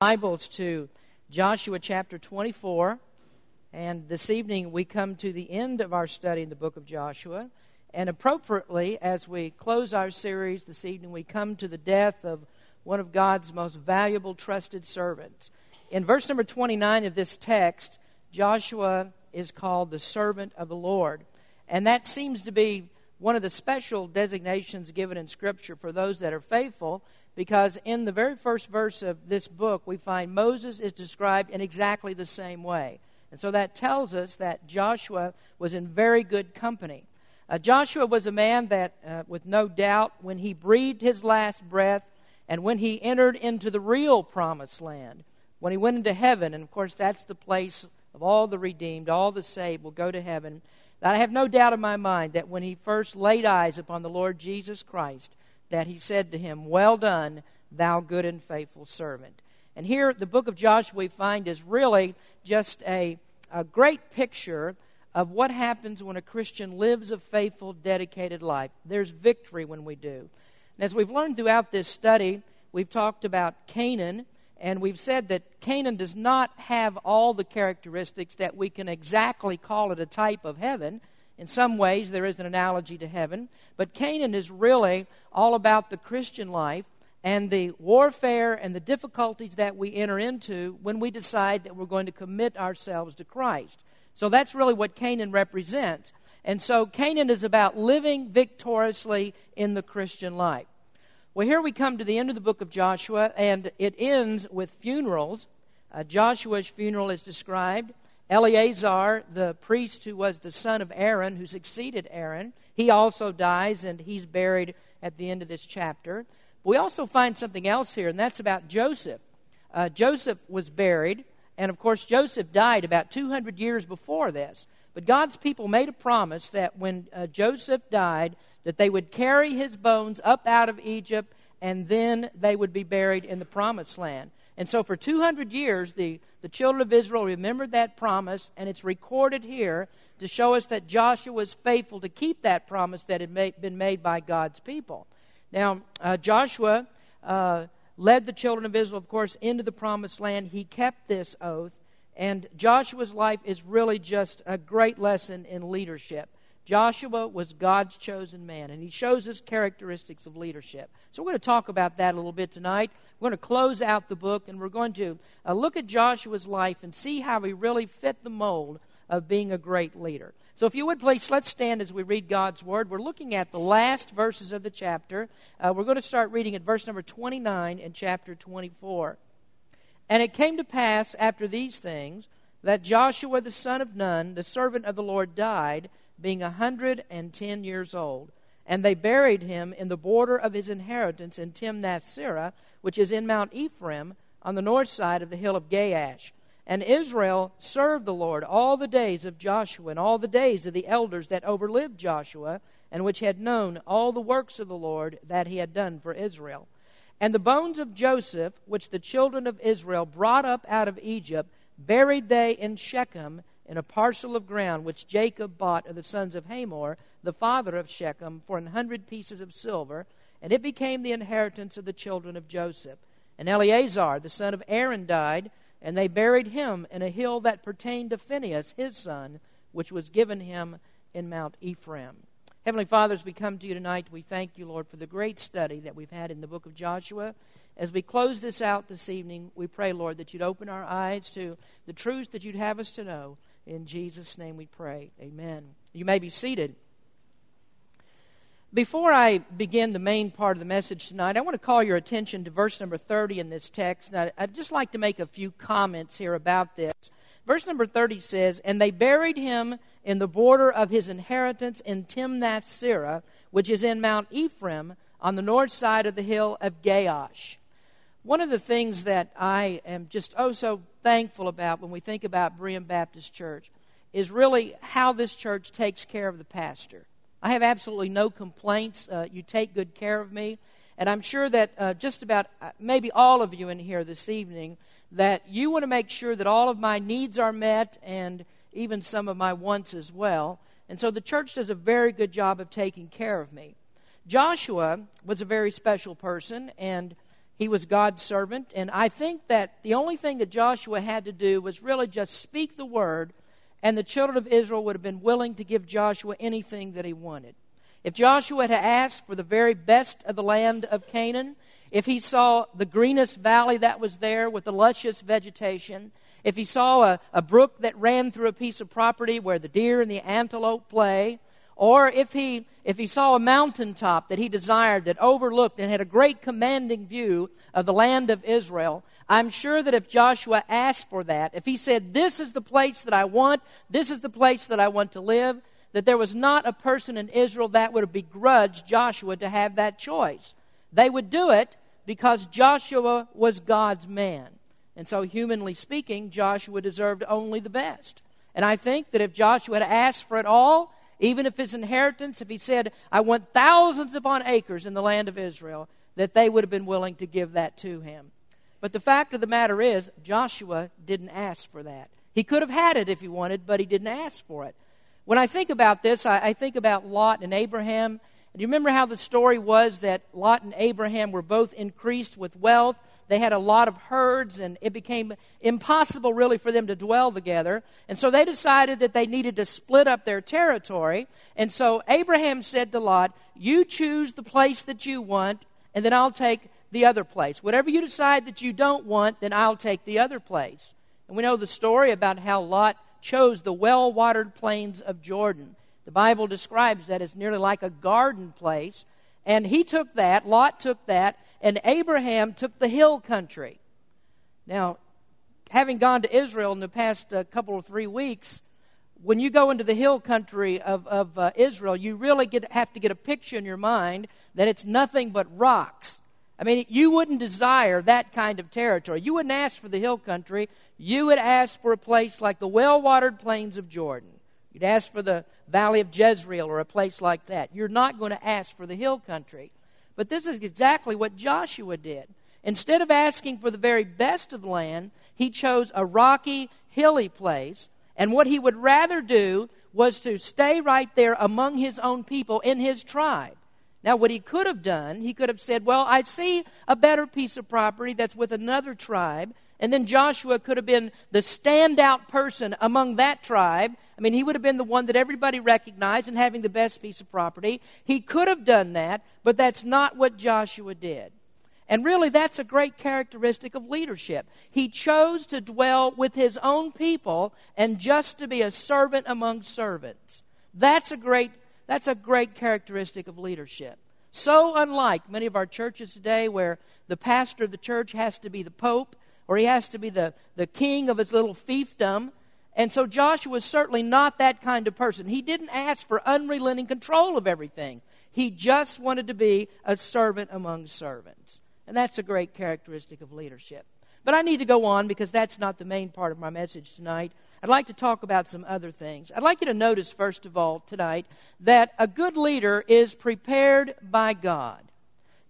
Bibles to Joshua chapter 24. And this evening we come to the end of our study in the book of Joshua. And appropriately, as we close our series this evening, we come to the death of one of God's most valuable, trusted servants. In verse number 29 of this text, Joshua is called the servant of the Lord. And that seems to be one of the special designations given in Scripture for those that are faithful because in the very first verse of this book, we find Moses is described in exactly the same way. And so that tells us that Joshua was in very good company. Uh, Joshua was a man that, uh, with no doubt, when he breathed his last breath and when he entered into the real promised land, when he went into heaven, and of course that's the place of all the redeemed, all the saved will go to heaven. I have no doubt in my mind that when he first laid eyes upon the Lord Jesus Christ, that he said to him, Well done, thou good and faithful servant. And here, the book of Joshua we find is really just a, a great picture of what happens when a Christian lives a faithful, dedicated life. There's victory when we do. And as we've learned throughout this study, we've talked about Canaan, and we've said that Canaan does not have all the characteristics that we can exactly call it a type of heaven. In some ways, there is an analogy to heaven, but Canaan is really all about the Christian life and the warfare and the difficulties that we enter into when we decide that we're going to commit ourselves to Christ. So that's really what Canaan represents. And so Canaan is about living victoriously in the Christian life. Well, here we come to the end of the book of Joshua, and it ends with funerals. Uh, Joshua's funeral is described. Eleazar, the priest who was the son of Aaron, who succeeded Aaron, he also dies and he's buried at the end of this chapter. We also find something else here, and that's about Joseph. Uh, Joseph was buried, and of course, Joseph died about 200 years before this. But God's people made a promise that when uh, Joseph died, that they would carry his bones up out of Egypt, and then they would be buried in the promised land. And so for 200 years, the, the children of Israel remembered that promise, and it's recorded here to show us that Joshua was faithful to keep that promise that had made, been made by God's people. Now, uh, Joshua uh, led the children of Israel, of course, into the promised land. He kept this oath, and Joshua's life is really just a great lesson in leadership. Joshua was God's chosen man, and he shows us characteristics of leadership. So, we're going to talk about that a little bit tonight. We're going to close out the book, and we're going to uh, look at Joshua's life and see how he really fit the mold of being a great leader. So, if you would please, let's stand as we read God's Word. We're looking at the last verses of the chapter. Uh, we're going to start reading at verse number 29 in chapter 24. And it came to pass after these things that Joshua the son of Nun, the servant of the Lord, died being a hundred and ten years old. And they buried him in the border of his inheritance in Timnath Serah, which is in Mount Ephraim, on the north side of the hill of Gaash. And Israel served the Lord all the days of Joshua and all the days of the elders that overlived Joshua, and which had known all the works of the Lord that he had done for Israel. And the bones of Joseph, which the children of Israel brought up out of Egypt, buried they in Shechem in a parcel of ground which Jacob bought of the sons of Hamor, the father of Shechem, for an hundred pieces of silver, and it became the inheritance of the children of Joseph. And Eleazar, the son of Aaron, died, and they buried him in a hill that pertained to Phinehas, his son, which was given him in Mount Ephraim. Heavenly Father, as we come to you tonight, we thank you, Lord, for the great study that we've had in the book of Joshua. As we close this out this evening, we pray, Lord, that you'd open our eyes to the truths that you'd have us to know. In Jesus' name we pray. Amen. You may be seated. Before I begin the main part of the message tonight, I want to call your attention to verse number 30 in this text. Now, I'd just like to make a few comments here about this. Verse number 30 says, And they buried him in the border of his inheritance in Timnath Serah, which is in Mount Ephraim on the north side of the hill of Gaash. One of the things that I am just oh so thankful about when we think about Berean Baptist Church is really how this church takes care of the pastor. I have absolutely no complaints. Uh, you take good care of me. And I'm sure that uh, just about uh, maybe all of you in here this evening, that you want to make sure that all of my needs are met and even some of my wants as well. And so the church does a very good job of taking care of me. Joshua was a very special person, and he was God's servant. And I think that the only thing that Joshua had to do was really just speak the word, and the children of Israel would have been willing to give Joshua anything that he wanted. If Joshua had asked for the very best of the land of Canaan, if he saw the greenest valley that was there with the luscious vegetation, if he saw a, a brook that ran through a piece of property where the deer and the antelope play, or if he, if he saw a mountaintop that he desired that overlooked and had a great commanding view of the land of Israel, I'm sure that if Joshua asked for that, if he said, This is the place that I want, this is the place that I want to live, that there was not a person in Israel that would have begrudged Joshua to have that choice. They would do it because Joshua was God's man. And so, humanly speaking, Joshua deserved only the best. And I think that if Joshua had asked for it all, even if his inheritance, if he said, I want thousands upon acres in the land of Israel, that they would have been willing to give that to him. But the fact of the matter is, Joshua didn't ask for that. He could have had it if he wanted, but he didn't ask for it. When I think about this, I, I think about Lot and Abraham. And you remember how the story was that Lot and Abraham were both increased with wealth? They had a lot of herds, and it became impossible really for them to dwell together. And so they decided that they needed to split up their territory. And so Abraham said to Lot, You choose the place that you want, and then I'll take the other place. Whatever you decide that you don't want, then I'll take the other place. And we know the story about how Lot chose the well watered plains of Jordan. The Bible describes that as nearly like a garden place. And he took that, Lot took that, and Abraham took the hill country. Now, having gone to Israel in the past uh, couple of three weeks, when you go into the hill country of, of uh, Israel, you really get, have to get a picture in your mind that it's nothing but rocks. I mean, you wouldn't desire that kind of territory. You wouldn't ask for the hill country. You would ask for a place like the well watered plains of Jordan. You'd ask for the valley of Jezreel or a place like that. You're not going to ask for the hill country. But this is exactly what Joshua did. Instead of asking for the very best of land, he chose a rocky, hilly place. And what he would rather do was to stay right there among his own people in his tribe. Now, what he could have done, he could have said, Well, I see a better piece of property that's with another tribe. And then Joshua could have been the standout person among that tribe. I mean, he would have been the one that everybody recognized and having the best piece of property. He could have done that, but that's not what Joshua did. And really, that's a great characteristic of leadership. He chose to dwell with his own people and just to be a servant among servants. That's a great that's a great characteristic of leadership. So unlike many of our churches today, where the pastor of the church has to be the pope or he has to be the, the king of his little fiefdom. And so Joshua was certainly not that kind of person. He didn't ask for unrelenting control of everything, he just wanted to be a servant among servants. And that's a great characteristic of leadership. But I need to go on because that's not the main part of my message tonight. I'd like to talk about some other things. I'd like you to notice, first of all, tonight, that a good leader is prepared by God.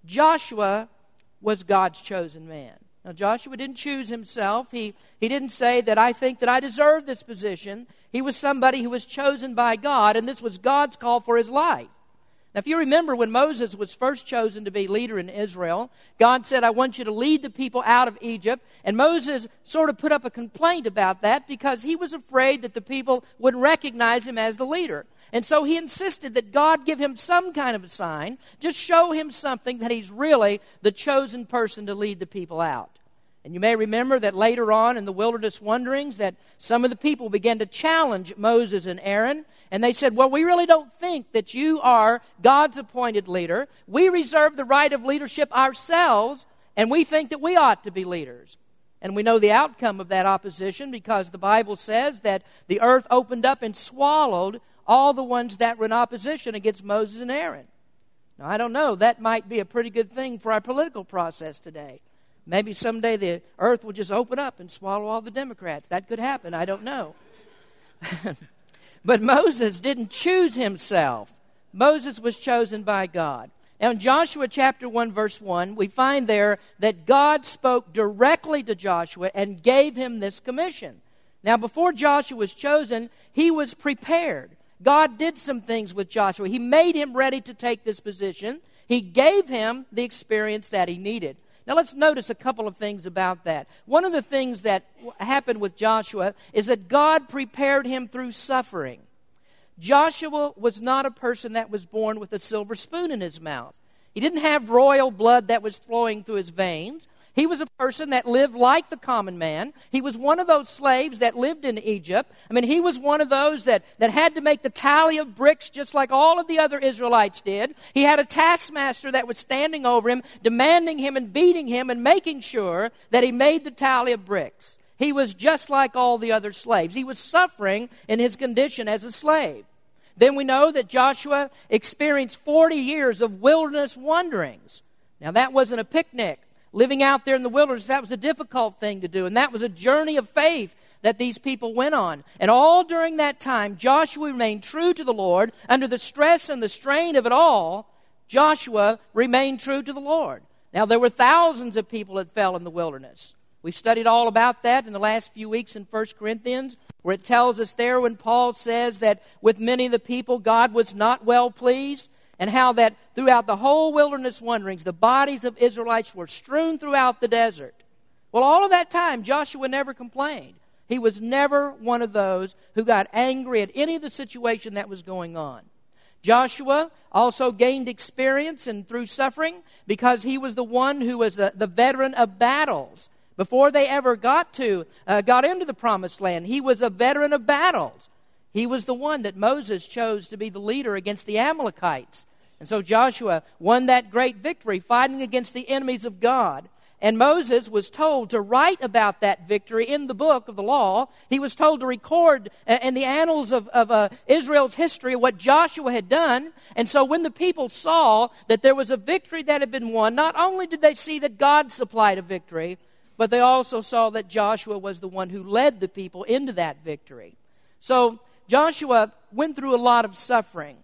Joshua was God's chosen man. Now, Joshua didn't choose himself. He, he didn't say that I think that I deserve this position. He was somebody who was chosen by God, and this was God's call for his life. Now, if you remember when Moses was first chosen to be leader in Israel, God said, I want you to lead the people out of Egypt. And Moses sort of put up a complaint about that because he was afraid that the people would recognize him as the leader. And so he insisted that God give him some kind of a sign, just show him something that he's really the chosen person to lead the people out. And you may remember that later on in the wilderness wanderings that some of the people began to challenge Moses and Aaron and they said, "Well, we really don't think that you are God's appointed leader. We reserve the right of leadership ourselves and we think that we ought to be leaders." And we know the outcome of that opposition because the Bible says that the earth opened up and swallowed all the ones that were in opposition against Moses and Aaron. Now, I don't know. That might be a pretty good thing for our political process today. Maybe someday the earth will just open up and swallow all the Democrats. That could happen. I don't know. but Moses didn't choose himself, Moses was chosen by God. Now, in Joshua chapter 1, verse 1, we find there that God spoke directly to Joshua and gave him this commission. Now, before Joshua was chosen, he was prepared. God did some things with Joshua. He made him ready to take this position. He gave him the experience that he needed. Now let's notice a couple of things about that. One of the things that happened with Joshua is that God prepared him through suffering. Joshua was not a person that was born with a silver spoon in his mouth. He didn't have royal blood that was flowing through his veins. He was a person that lived like the common man. He was one of those slaves that lived in Egypt. I mean, he was one of those that, that had to make the tally of bricks just like all of the other Israelites did. He had a taskmaster that was standing over him, demanding him and beating him and making sure that he made the tally of bricks. He was just like all the other slaves. He was suffering in his condition as a slave. Then we know that Joshua experienced 40 years of wilderness wanderings. Now, that wasn't a picnic living out there in the wilderness, that was a difficult thing to do. And that was a journey of faith that these people went on. And all during that time, Joshua remained true to the Lord. Under the stress and the strain of it all, Joshua remained true to the Lord. Now, there were thousands of people that fell in the wilderness. We've studied all about that in the last few weeks in 1 Corinthians, where it tells us there when Paul says that with many of the people, God was not well pleased and how that throughout the whole wilderness wanderings, the bodies of Israelites were strewn throughout the desert. Well, all of that time, Joshua never complained. He was never one of those who got angry at any of the situation that was going on. Joshua also gained experience and through suffering because he was the one who was the, the veteran of battles. Before they ever got to uh, got into the promised land, he was a veteran of battles. He was the one that Moses chose to be the leader against the Amalekites. And so Joshua won that great victory fighting against the enemies of God. And Moses was told to write about that victory in the book of the law. He was told to record uh, in the annals of, of uh, Israel's history what Joshua had done. And so when the people saw that there was a victory that had been won, not only did they see that God supplied a victory, but they also saw that Joshua was the one who led the people into that victory. So Joshua went through a lot of suffering.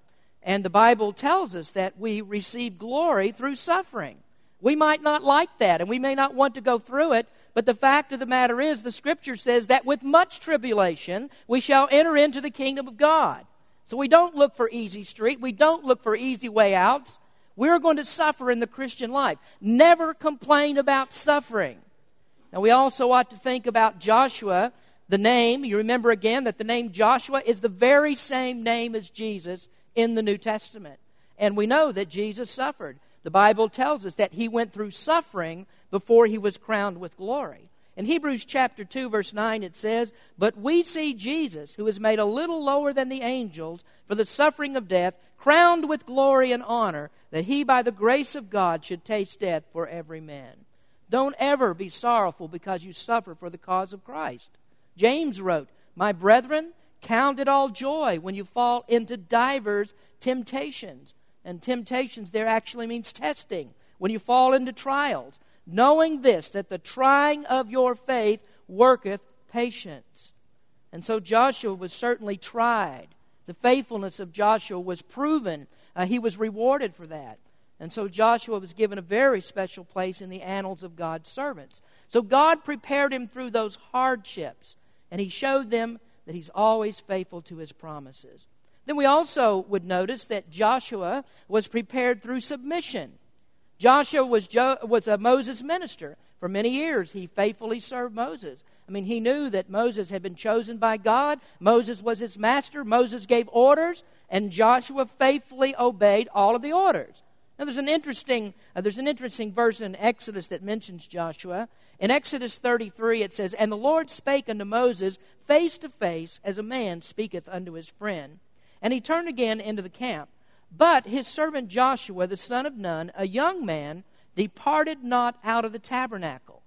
And the Bible tells us that we receive glory through suffering. We might not like that, and we may not want to go through it, but the fact of the matter is, the Scripture says that with much tribulation we shall enter into the kingdom of God. So we don't look for easy street, we don't look for easy way outs. We're going to suffer in the Christian life. Never complain about suffering. Now, we also ought to think about Joshua, the name. You remember again that the name Joshua is the very same name as Jesus in the New Testament. And we know that Jesus suffered. The Bible tells us that he went through suffering before he was crowned with glory. In Hebrews chapter 2, verse 9, it says, But we see Jesus, who is made a little lower than the angels for the suffering of death, crowned with glory and honor, that he by the grace of God should taste death for every man. Don't ever be sorrowful because you suffer for the cause of Christ. James wrote, My brethren, Count it all joy when you fall into divers temptations. And temptations there actually means testing. When you fall into trials, knowing this, that the trying of your faith worketh patience. And so Joshua was certainly tried. The faithfulness of Joshua was proven. Uh, he was rewarded for that. And so Joshua was given a very special place in the annals of God's servants. So God prepared him through those hardships, and he showed them that he's always faithful to his promises. Then we also would notice that Joshua was prepared through submission. Joshua was, jo- was a Moses minister. For many years, he faithfully served Moses. I mean, he knew that Moses had been chosen by God. Moses was his master. Moses gave orders, and Joshua faithfully obeyed all of the orders. Now, there's an interesting, uh, there's an interesting verse in Exodus that mentions Joshua. In Exodus 33, it says, And the Lord spake unto Moses face to face, as a man speaketh unto his friend. And he turned again into the camp. But his servant Joshua, the son of Nun, a young man, departed not out of the tabernacle.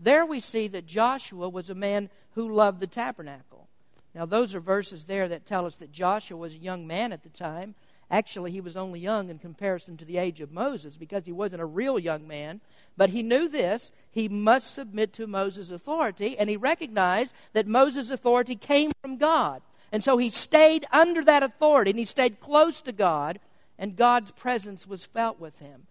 There we see that Joshua was a man who loved the tabernacle. Now, those are verses there that tell us that Joshua was a young man at the time. Actually, he was only young in comparison to the age of Moses because he wasn't a real young man. But he knew this he must submit to Moses' authority, and he recognized that Moses' authority came from God. And so he stayed under that authority, and he stayed close to God, and God's presence was felt with him.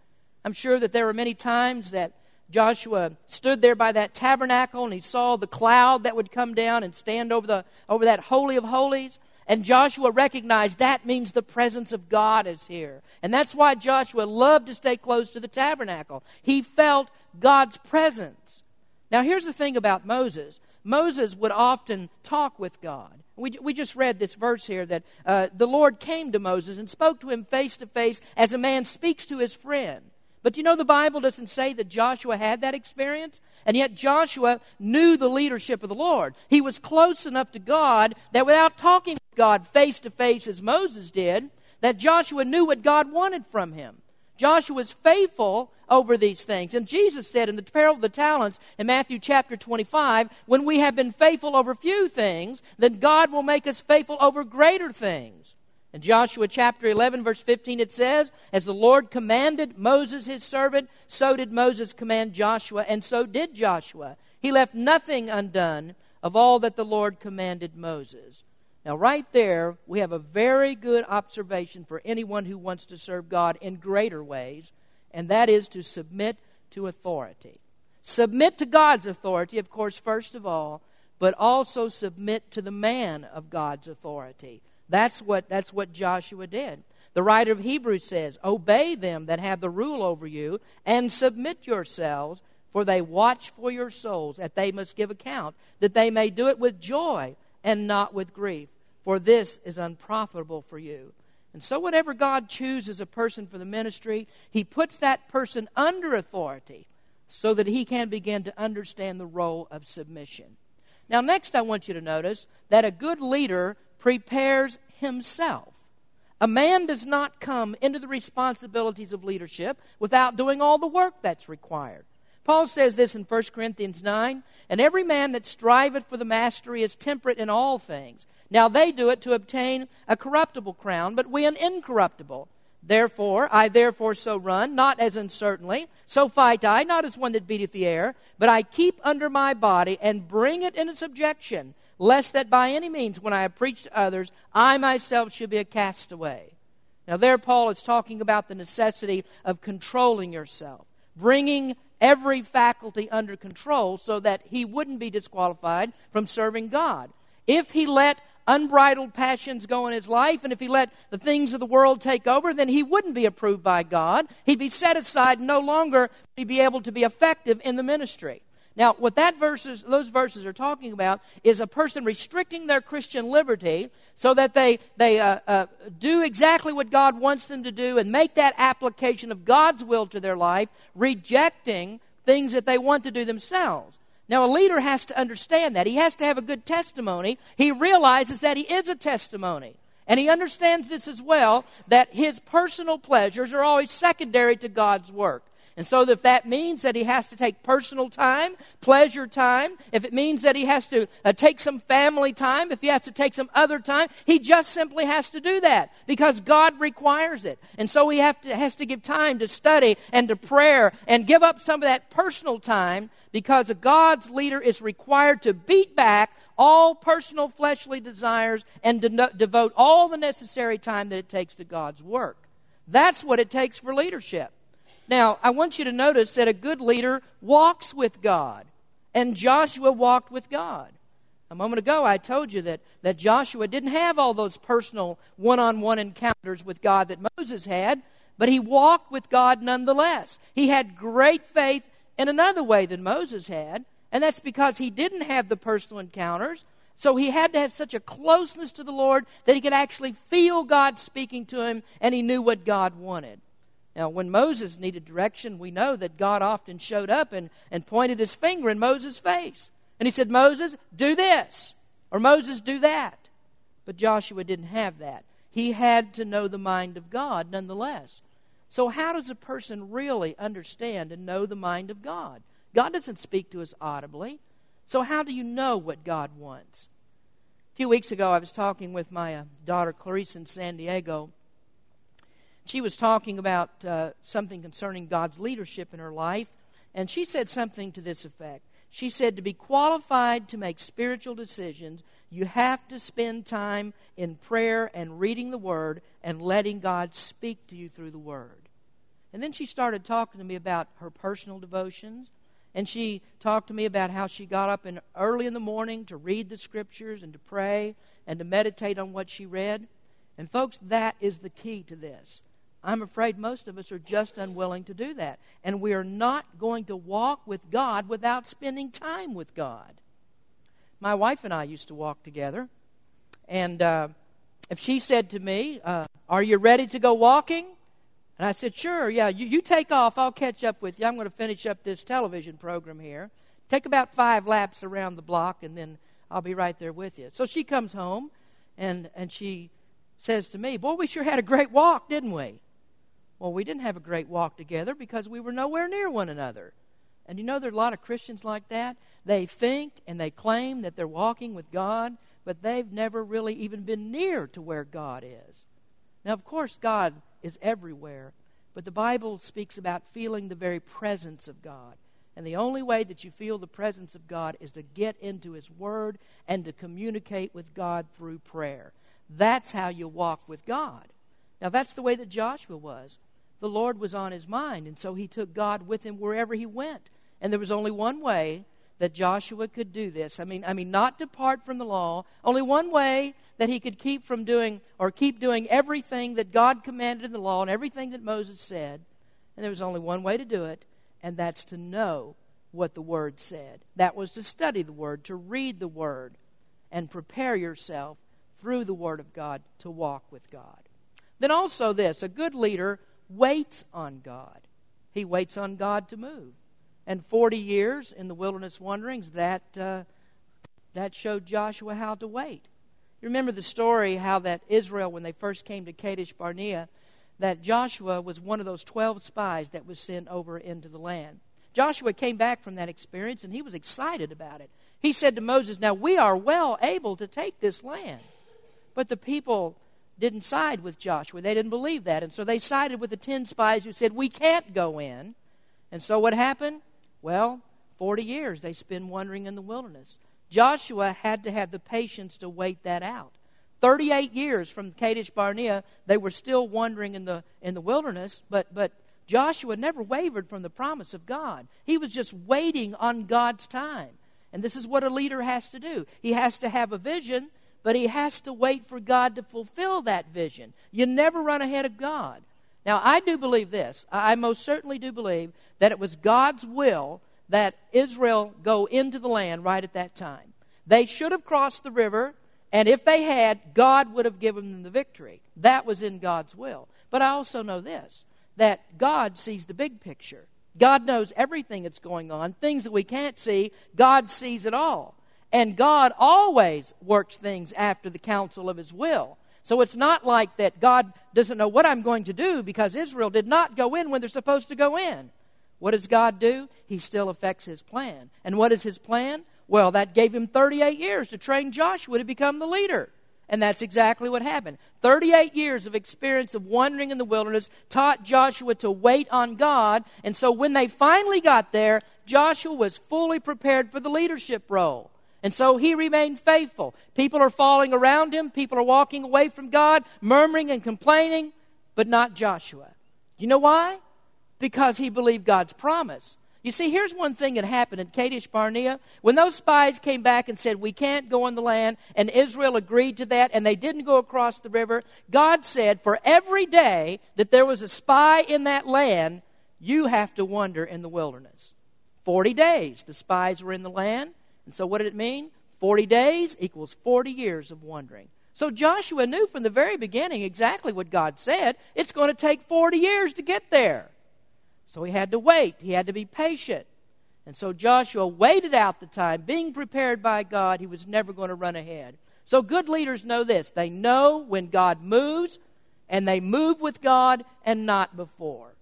I'm sure that there were many times that Joshua stood there by that tabernacle and he saw the cloud that would come down and stand over, the, over that Holy of Holies. And Joshua recognized that means the presence of God is here. And that's why Joshua loved to stay close to the tabernacle. He felt God's presence. Now, here's the thing about Moses Moses would often talk with God. We, we just read this verse here that uh, the Lord came to Moses and spoke to him face to face as a man speaks to his friend. But you know, the Bible doesn't say that Joshua had that experience. And yet, Joshua knew the leadership of the Lord. He was close enough to God that without talking with God face to face as Moses did, that Joshua knew what God wanted from him. Joshua was faithful over these things. And Jesus said in the parable of the talents in Matthew chapter 25, when we have been faithful over few things, then God will make us faithful over greater things. In Joshua chapter 11, verse 15, it says, As the Lord commanded Moses his servant, so did Moses command Joshua, and so did Joshua. He left nothing undone of all that the Lord commanded Moses. Now, right there, we have a very good observation for anyone who wants to serve God in greater ways, and that is to submit to authority. Submit to God's authority, of course, first of all, but also submit to the man of God's authority. That's what, that's what Joshua did. The writer of Hebrews says, Obey them that have the rule over you, and submit yourselves, for they watch for your souls, that they must give account, that they may do it with joy and not with grief, for this is unprofitable for you. And so, whenever God chooses a person for the ministry, He puts that person under authority so that he can begin to understand the role of submission. Now, next, I want you to notice that a good leader prepares himself. A man does not come into the responsibilities of leadership without doing all the work that's required. Paul says this in 1 Corinthians 9 And every man that striveth for the mastery is temperate in all things. Now they do it to obtain a corruptible crown, but we an incorruptible. Therefore, I therefore so run, not as uncertainly, so fight I, not as one that beateth the air, but I keep under my body and bring it into subjection, lest that by any means, when I have preached to others, I myself should be a castaway. Now, there Paul is talking about the necessity of controlling yourself, bringing every faculty under control so that he wouldn't be disqualified from serving God. If he let unbridled passions go in his life, and if he let the things of the world take over, then he wouldn't be approved by God. He'd be set aside no longer be able to be effective in the ministry. Now, what that verses, those verses are talking about is a person restricting their Christian liberty so that they, they uh, uh, do exactly what God wants them to do and make that application of God's will to their life, rejecting things that they want to do themselves. Now, a leader has to understand that. He has to have a good testimony. He realizes that he is a testimony. And he understands this as well that his personal pleasures are always secondary to God's work. And so, if that means that he has to take personal time, pleasure time, if it means that he has to uh, take some family time, if he has to take some other time, he just simply has to do that because God requires it. And so, he to, has to give time to study and to prayer and give up some of that personal time because a God's leader is required to beat back all personal fleshly desires and de- devote all the necessary time that it takes to God's work. That's what it takes for leadership. Now, I want you to notice that a good leader walks with God, and Joshua walked with God. A moment ago, I told you that, that Joshua didn't have all those personal one on one encounters with God that Moses had, but he walked with God nonetheless. He had great faith in another way than Moses had, and that's because he didn't have the personal encounters. So he had to have such a closeness to the Lord that he could actually feel God speaking to him, and he knew what God wanted. Now, when Moses needed direction, we know that God often showed up and, and pointed his finger in Moses' face. And he said, Moses, do this. Or Moses, do that. But Joshua didn't have that. He had to know the mind of God nonetheless. So, how does a person really understand and know the mind of God? God doesn't speak to us audibly. So, how do you know what God wants? A few weeks ago, I was talking with my uh, daughter Clarice in San Diego she was talking about uh, something concerning God's leadership in her life, and she said something to this effect. She said, To be qualified to make spiritual decisions, you have to spend time in prayer and reading the Word and letting God speak to you through the Word. And then she started talking to me about her personal devotions. And she talked to me about how she got up in early in the morning to read the scriptures and to pray and to meditate on what she read. And folks, that is the key to this. I'm afraid most of us are just unwilling to do that. And we are not going to walk with God without spending time with God. My wife and I used to walk together. And uh, if she said to me, uh, Are you ready to go walking? And I said, Sure, yeah, you, you take off. I'll catch up with you. I'm going to finish up this television program here. Take about five laps around the block, and then I'll be right there with you. So she comes home, and, and she says to me, Boy, we sure had a great walk, didn't we? Well, we didn't have a great walk together because we were nowhere near one another. And you know, there are a lot of Christians like that. They think and they claim that they're walking with God, but they've never really even been near to where God is. Now, of course, God is everywhere, but the Bible speaks about feeling the very presence of God. And the only way that you feel the presence of God is to get into His Word and to communicate with God through prayer. That's how you walk with God. Now, that's the way that Joshua was the Lord was on his mind, and so he took God with him wherever he went. And there was only one way that Joshua could do this. I mean, I mean, not depart from the law. Only one way that he could keep from doing or keep doing everything that God commanded in the law and everything that Moses said. And there was only one way to do it, and that's to know what the Word said. That was to study the Word, to read the Word, and prepare yourself through the Word of God to walk with God. Then also, this a good leader waits on God. He waits on God to move. And 40 years in the wilderness wanderings, that, uh, that showed Joshua how to wait. You remember the story how that Israel, when they first came to Kadesh Barnea, that Joshua was one of those 12 spies that was sent over into the land. Joshua came back from that experience and he was excited about it. He said to Moses, Now we are well able to take this land. But the people didn't side with Joshua. They didn't believe that. And so they sided with the 10 spies who said, We can't go in. And so what happened? Well, 40 years they spend wandering in the wilderness. Joshua had to have the patience to wait that out. 38 years from Kadesh Barnea, they were still wandering in the, in the wilderness, but, but Joshua never wavered from the promise of God. He was just waiting on God's time. And this is what a leader has to do. He has to have a vision, but he has to wait for God to fulfill that vision. You never run ahead of God. Now, I do believe this. I most certainly do believe that it was God's will that Israel go into the land right at that time. They should have crossed the river, and if they had, God would have given them the victory. That was in God's will. But I also know this that God sees the big picture. God knows everything that's going on, things that we can't see, God sees it all. And God always works things after the counsel of his will. So it's not like that God doesn't know what I'm going to do because Israel did not go in when they're supposed to go in. What does God do? He still affects his plan. And what is his plan? Well, that gave him 38 years to train Joshua to become the leader. And that's exactly what happened. 38 years of experience of wandering in the wilderness taught Joshua to wait on God. And so when they finally got there, Joshua was fully prepared for the leadership role. And so he remained faithful. People are falling around him, people are walking away from God, murmuring and complaining, but not Joshua. You know why? Because he believed God's promise. You see, here's one thing that happened in Kadesh Barnea. When those spies came back and said, We can't go in the land, and Israel agreed to that, and they didn't go across the river, God said, For every day that there was a spy in that land, you have to wander in the wilderness. Forty days the spies were in the land. And so, what did it mean? 40 days equals 40 years of wandering. So, Joshua knew from the very beginning exactly what God said. It's going to take 40 years to get there. So, he had to wait, he had to be patient. And so, Joshua waited out the time, being prepared by God. He was never going to run ahead. So, good leaders know this they know when God moves, and they move with God and not before.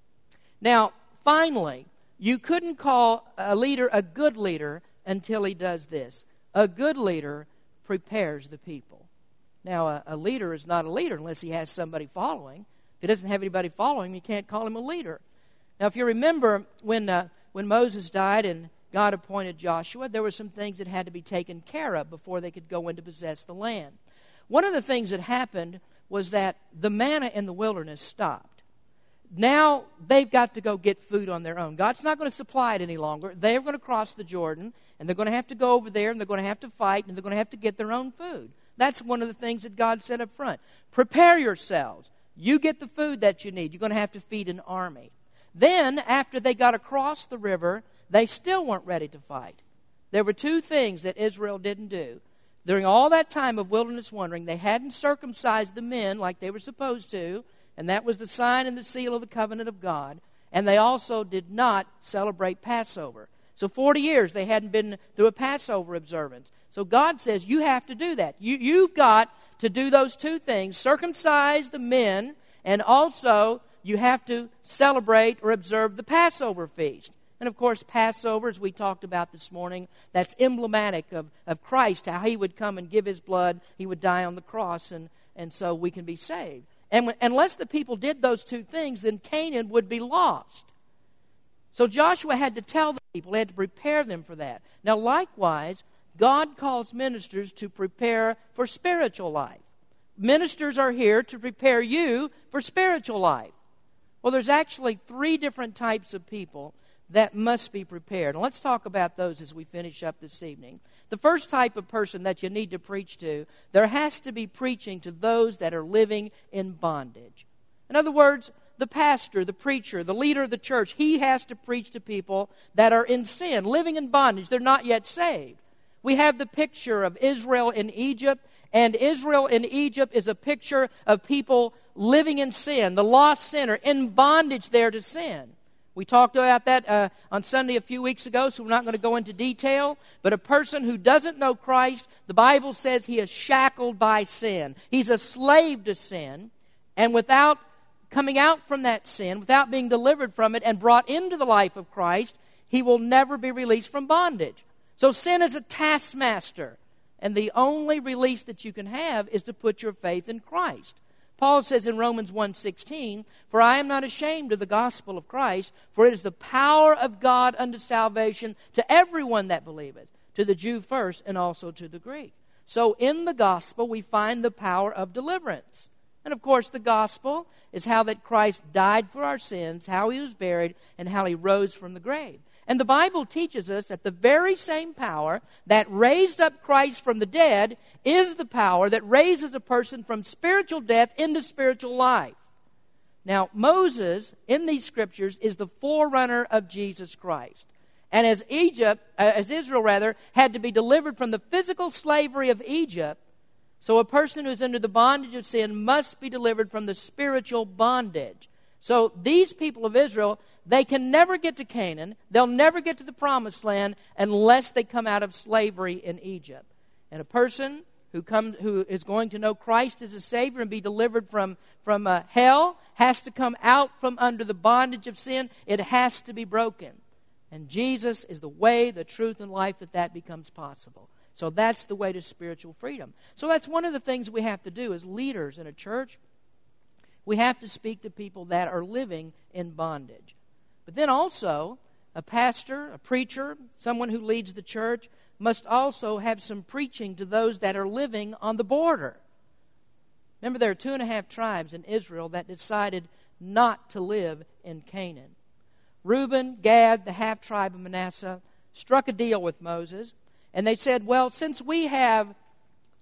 Now, finally, you couldn't call a leader a good leader until he does this. A good leader prepares the people. Now, a, a, leader is not a leader unless he has somebody following. If he doesn't have anybody following, you can't call him a leader. Now, if you remember when, uh, when Moses died and God appointed Joshua, there were some things that had to be taken care of before they could go in to possess the land. One of the things that happened was that the manna in the wilderness stopped now they've got to go get food on their own. God's not going to supply it any longer. They're going to cross the Jordan, and they're going to have to go over there, and they're going to have to fight, and they're going to have to get their own food. That's one of the things that God said up front. Prepare yourselves. You get the food that you need. You're going to have to feed an army. Then, after they got across the river, they still weren't ready to fight. There were two things that Israel didn't do. During all that time of wilderness wandering, they hadn't circumcised the men like they were supposed to, and that was the sign and the seal of the covenant of God. And they also did not celebrate Passover. So 40 years they hadn't been through a Passover observance. So God says, You have to do that. You, you've got to do those two things circumcise the men, and also you have to celebrate or observe the Passover feast. And of course, Passover, as we talked about this morning, that's emblematic of, of Christ, how he would come and give his blood, he would die on the cross, and, and so we can be saved. And when, unless the people did those two things, then Canaan would be lost. So Joshua had to tell the people, he had to prepare them for that. Now, likewise, God calls ministers to prepare for spiritual life. Ministers are here to prepare you for spiritual life. Well, there's actually three different types of people that must be prepared. And let's talk about those as we finish up this evening. The first type of person that you need to preach to, there has to be preaching to those that are living in bondage. In other words, the pastor, the preacher, the leader of the church, he has to preach to people that are in sin, living in bondage. They're not yet saved. We have the picture of Israel in Egypt, and Israel in Egypt is a picture of people living in sin, the lost sinner, in bondage there to sin. We talked about that uh, on Sunday a few weeks ago, so we're not going to go into detail. But a person who doesn't know Christ, the Bible says he is shackled by sin. He's a slave to sin. And without coming out from that sin, without being delivered from it and brought into the life of Christ, he will never be released from bondage. So sin is a taskmaster. And the only release that you can have is to put your faith in Christ. Paul says in Romans 1:16, "For I am not ashamed of the gospel of Christ, for it is the power of God unto salvation to everyone that believeth, to the Jew first and also to the Greek." So in the gospel we find the power of deliverance. And of course the gospel is how that Christ died for our sins, how he was buried, and how he rose from the grave. And the Bible teaches us that the very same power that raised up Christ from the dead is the power that raises a person from spiritual death into spiritual life. Now, Moses in these scriptures is the forerunner of Jesus Christ. And as Egypt, uh, as Israel rather, had to be delivered from the physical slavery of Egypt, so a person who is under the bondage of sin must be delivered from the spiritual bondage. So these people of Israel they can never get to Canaan. They'll never get to the promised land unless they come out of slavery in Egypt. And a person who, comes, who is going to know Christ as a Savior and be delivered from, from uh, hell has to come out from under the bondage of sin. It has to be broken. And Jesus is the way, the truth, and life that that becomes possible. So that's the way to spiritual freedom. So that's one of the things we have to do as leaders in a church. We have to speak to people that are living in bondage. But then also, a pastor, a preacher, someone who leads the church, must also have some preaching to those that are living on the border. Remember, there are two and a half tribes in Israel that decided not to live in Canaan. Reuben, Gad, the half tribe of Manasseh, struck a deal with Moses, and they said, Well, since we have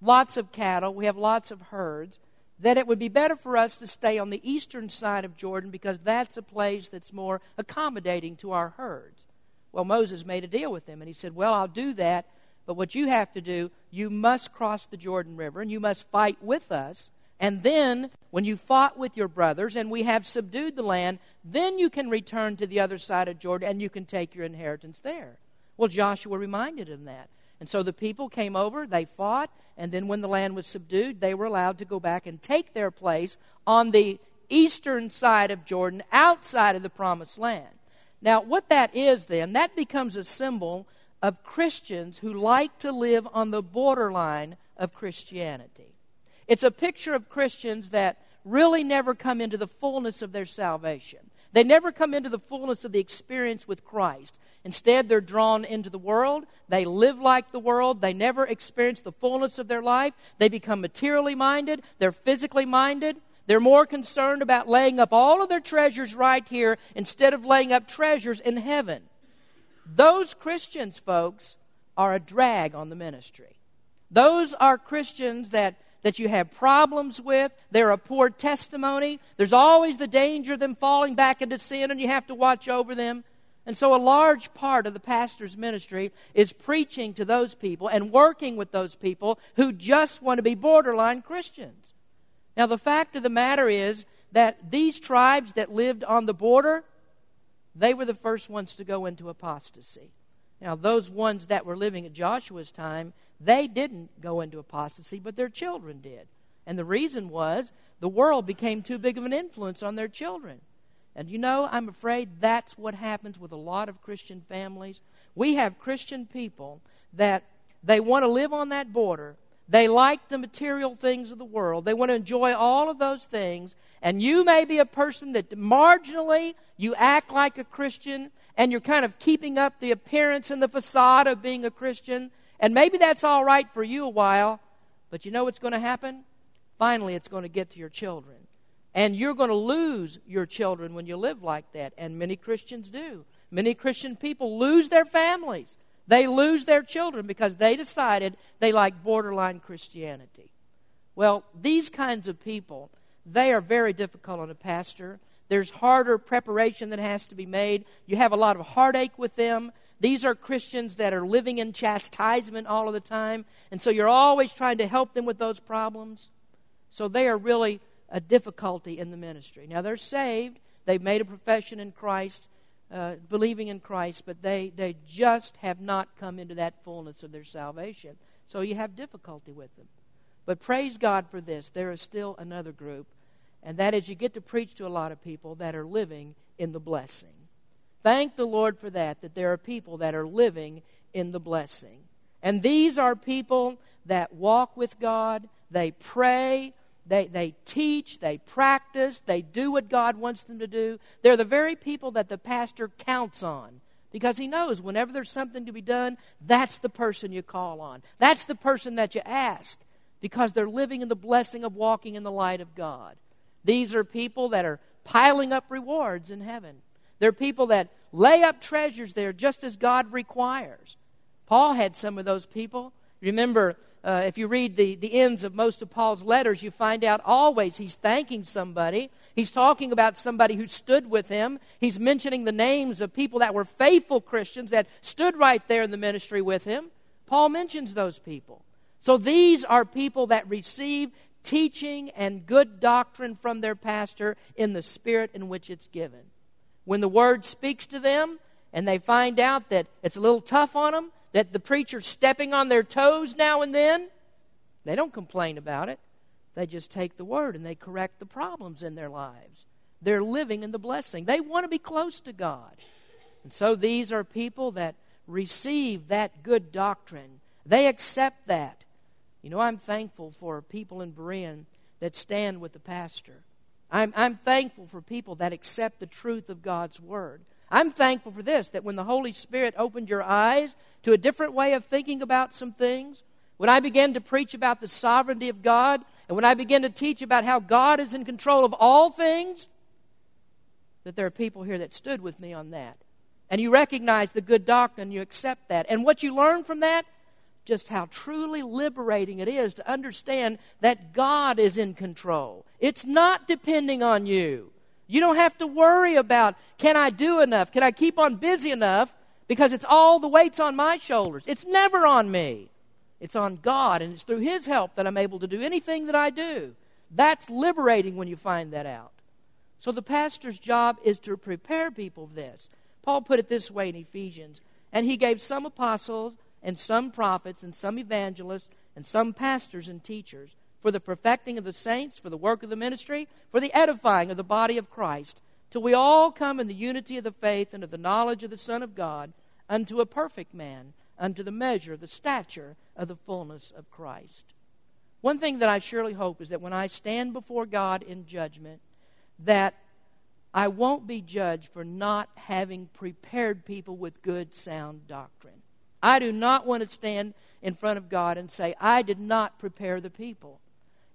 lots of cattle, we have lots of herds, that it would be better for us to stay on the eastern side of Jordan because that's a place that's more accommodating to our herds. Well, Moses made a deal with them, and he said, Well, I'll do that, but what you have to do, you must cross the Jordan River, and you must fight with us. And then, when you fought with your brothers and we have subdued the land, then you can return to the other side of Jordan and you can take your inheritance there. Well, Joshua reminded him that. And so the people came over, they fought, and then when the land was subdued, they were allowed to go back and take their place on the eastern side of Jordan, outside of the promised land. Now, what that is then, that becomes a symbol of Christians who like to live on the borderline of Christianity. It's a picture of Christians that really never come into the fullness of their salvation. They never come into the fullness of the experience with Christ. Instead, they're drawn into the world. They live like the world. They never experience the fullness of their life. They become materially minded. They're physically minded. They're more concerned about laying up all of their treasures right here instead of laying up treasures in heaven. Those Christians, folks, are a drag on the ministry. Those are Christians that that you have problems with. They're a poor testimony. There's always the danger of them falling back into sin, and you have to watch over them. And so, a large part of the pastor's ministry is preaching to those people and working with those people who just want to be borderline Christians. Now, the fact of the matter is that these tribes that lived on the border, they were the first ones to go into apostasy. Now, those ones that were living at Joshua's time, they didn't go into apostasy, but their children did. And the reason was the world became too big of an influence on their children. And you know, I'm afraid that's what happens with a lot of Christian families. We have Christian people that they want to live on that border. They like the material things of the world. They want to enjoy all of those things. And you may be a person that marginally you act like a Christian and you're kind of keeping up the appearance and the facade of being a Christian. And maybe that's all right for you a while. But you know what's going to happen? Finally, it's going to get to your children. And you're going to lose your children when you live like that. And many Christians do. Many Christian people lose their families. They lose their children because they decided they like borderline Christianity. Well, these kinds of people, they are very difficult on a pastor. There's harder preparation that has to be made. You have a lot of heartache with them. These are Christians that are living in chastisement all of the time. And so you're always trying to help them with those problems. So they are really a difficulty in the ministry. Now, they're saved, they've made a profession in Christ, uh, believing in Christ, but they, they just have not come into that fullness of their salvation. So you have difficulty with them. But praise God for this. There is still another group, and that is you get to preach to a lot of people that are living in the blessing. Thank the Lord for that, that there are people that are living in the blessing. And these are people that walk with God, they pray, they, they teach, they practice, they do what God wants them to do. They're the very people that the pastor counts on because he knows whenever there's something to be done, that's the person you call on. That's the person that you ask because they're living in the blessing of walking in the light of God. These are people that are piling up rewards in heaven. They're people that lay up treasures there just as God requires. Paul had some of those people. Remember, uh, if you read the, the ends of most of Paul's letters, you find out always he's thanking somebody. He's talking about somebody who stood with him. He's mentioning the names of people that were faithful Christians that stood right there in the ministry with him. Paul mentions those people. So these are people that receive teaching and good doctrine from their pastor in the spirit in which it's given. When the word speaks to them and they find out that it's a little tough on them, that the preacher's stepping on their toes now and then, they don't complain about it. They just take the word and they correct the problems in their lives. They're living in the blessing. They want to be close to God. And so these are people that receive that good doctrine. They accept that. You know, I'm thankful for people in Berean that stand with the pastor. I'm, I'm thankful for people that accept the truth of God's Word. I'm thankful for this that when the Holy Spirit opened your eyes to a different way of thinking about some things, when I began to preach about the sovereignty of God, and when I began to teach about how God is in control of all things, that there are people here that stood with me on that. And you recognize the good doctrine, you accept that. And what you learn from that, just how truly liberating it is to understand that God is in control. It's not depending on you. You don't have to worry about can I do enough? Can I keep on busy enough? Because it's all the weight's on my shoulders. It's never on me. It's on God, and it's through His help that I'm able to do anything that I do. That's liberating when you find that out. So the pastor's job is to prepare people for this. Paul put it this way in Ephesians and he gave some apostles, and some prophets, and some evangelists, and some pastors and teachers for the perfecting of the saints, for the work of the ministry, for the edifying of the body of Christ, till we all come in the unity of the faith and of the knowledge of the Son of God, unto a perfect man, unto the measure, of the stature of the fullness of Christ. One thing that I surely hope is that when I stand before God in judgment, that I won't be judged for not having prepared people with good, sound doctrine. I do not want to stand in front of God and say, I did not prepare the people.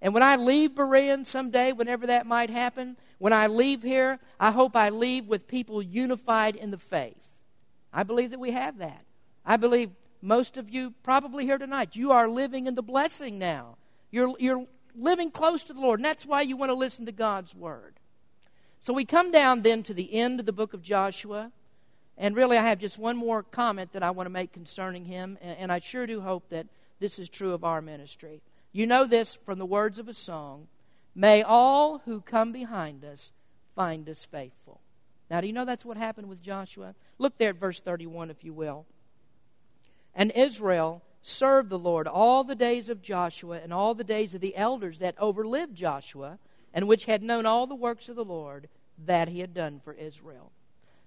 And when I leave Berean someday, whenever that might happen, when I leave here, I hope I leave with people unified in the faith. I believe that we have that. I believe most of you probably here tonight, you are living in the blessing now. You're, you're living close to the Lord. And that's why you want to listen to God's Word. So we come down then to the end of the book of Joshua. And really, I have just one more comment that I want to make concerning him. And, and I sure do hope that this is true of our ministry. You know this from the words of a song May all who come behind us find us faithful. Now, do you know that's what happened with Joshua? Look there at verse 31, if you will. And Israel served the Lord all the days of Joshua and all the days of the elders that overlived Joshua and which had known all the works of the Lord that he had done for Israel.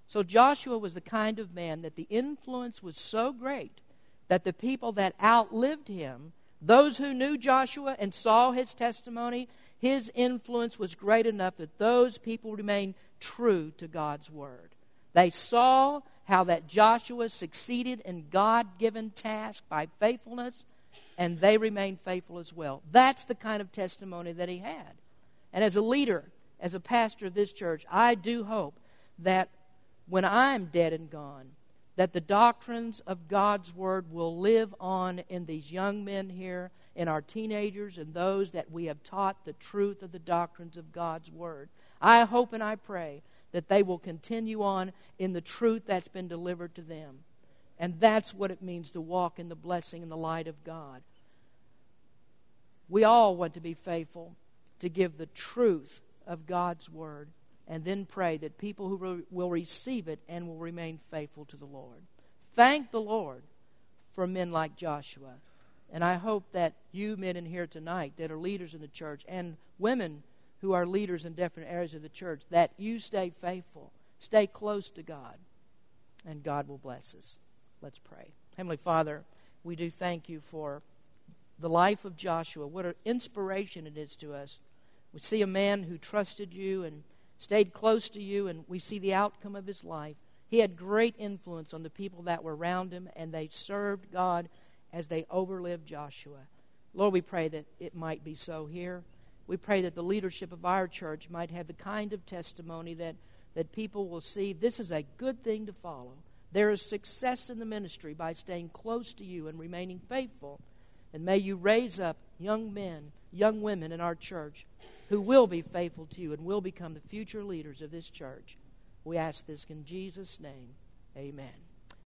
So Joshua was the kind of man that the influence was so great that the people that outlived him, those who knew Joshua and saw his testimony, his influence was great enough that those people remained true to God's word. They saw how that Joshua succeeded in God given task by faithfulness, and they remained faithful as well. That's the kind of testimony that he had. And as a leader, as a pastor of this church, I do hope that when I'm dead and gone, that the doctrines of God's Word will live on in these young men here, in our teenagers, and those that we have taught the truth of the doctrines of God's Word. I hope and I pray that they will continue on in the truth that's been delivered to them. And that's what it means to walk in the blessing and the light of God. We all want to be faithful to give the truth of God's Word and then pray that people who re- will receive it and will remain faithful to the Lord. Thank the Lord for men like Joshua. And I hope that you men in here tonight that are leaders in the church and women who are leaders in different areas of the church, that you stay faithful, stay close to God, and God will bless us. Let's pray. Heavenly Father, we do thank you for the life of Joshua. What an inspiration it is to us. We see a man who trusted you and stayed close to you, and we see the outcome of his life. He had great influence on the people that were around him, and they served God as they overlived Joshua. Lord, we pray that it might be so here. We pray that the leadership of our church might have the kind of testimony that, that people will see this is a good thing to follow. There is success in the ministry by staying close to you and remaining faithful. And may you raise up young men, young women in our church who will be faithful to you and will become the future leaders of this church. We ask this in Jesus' name. Amen.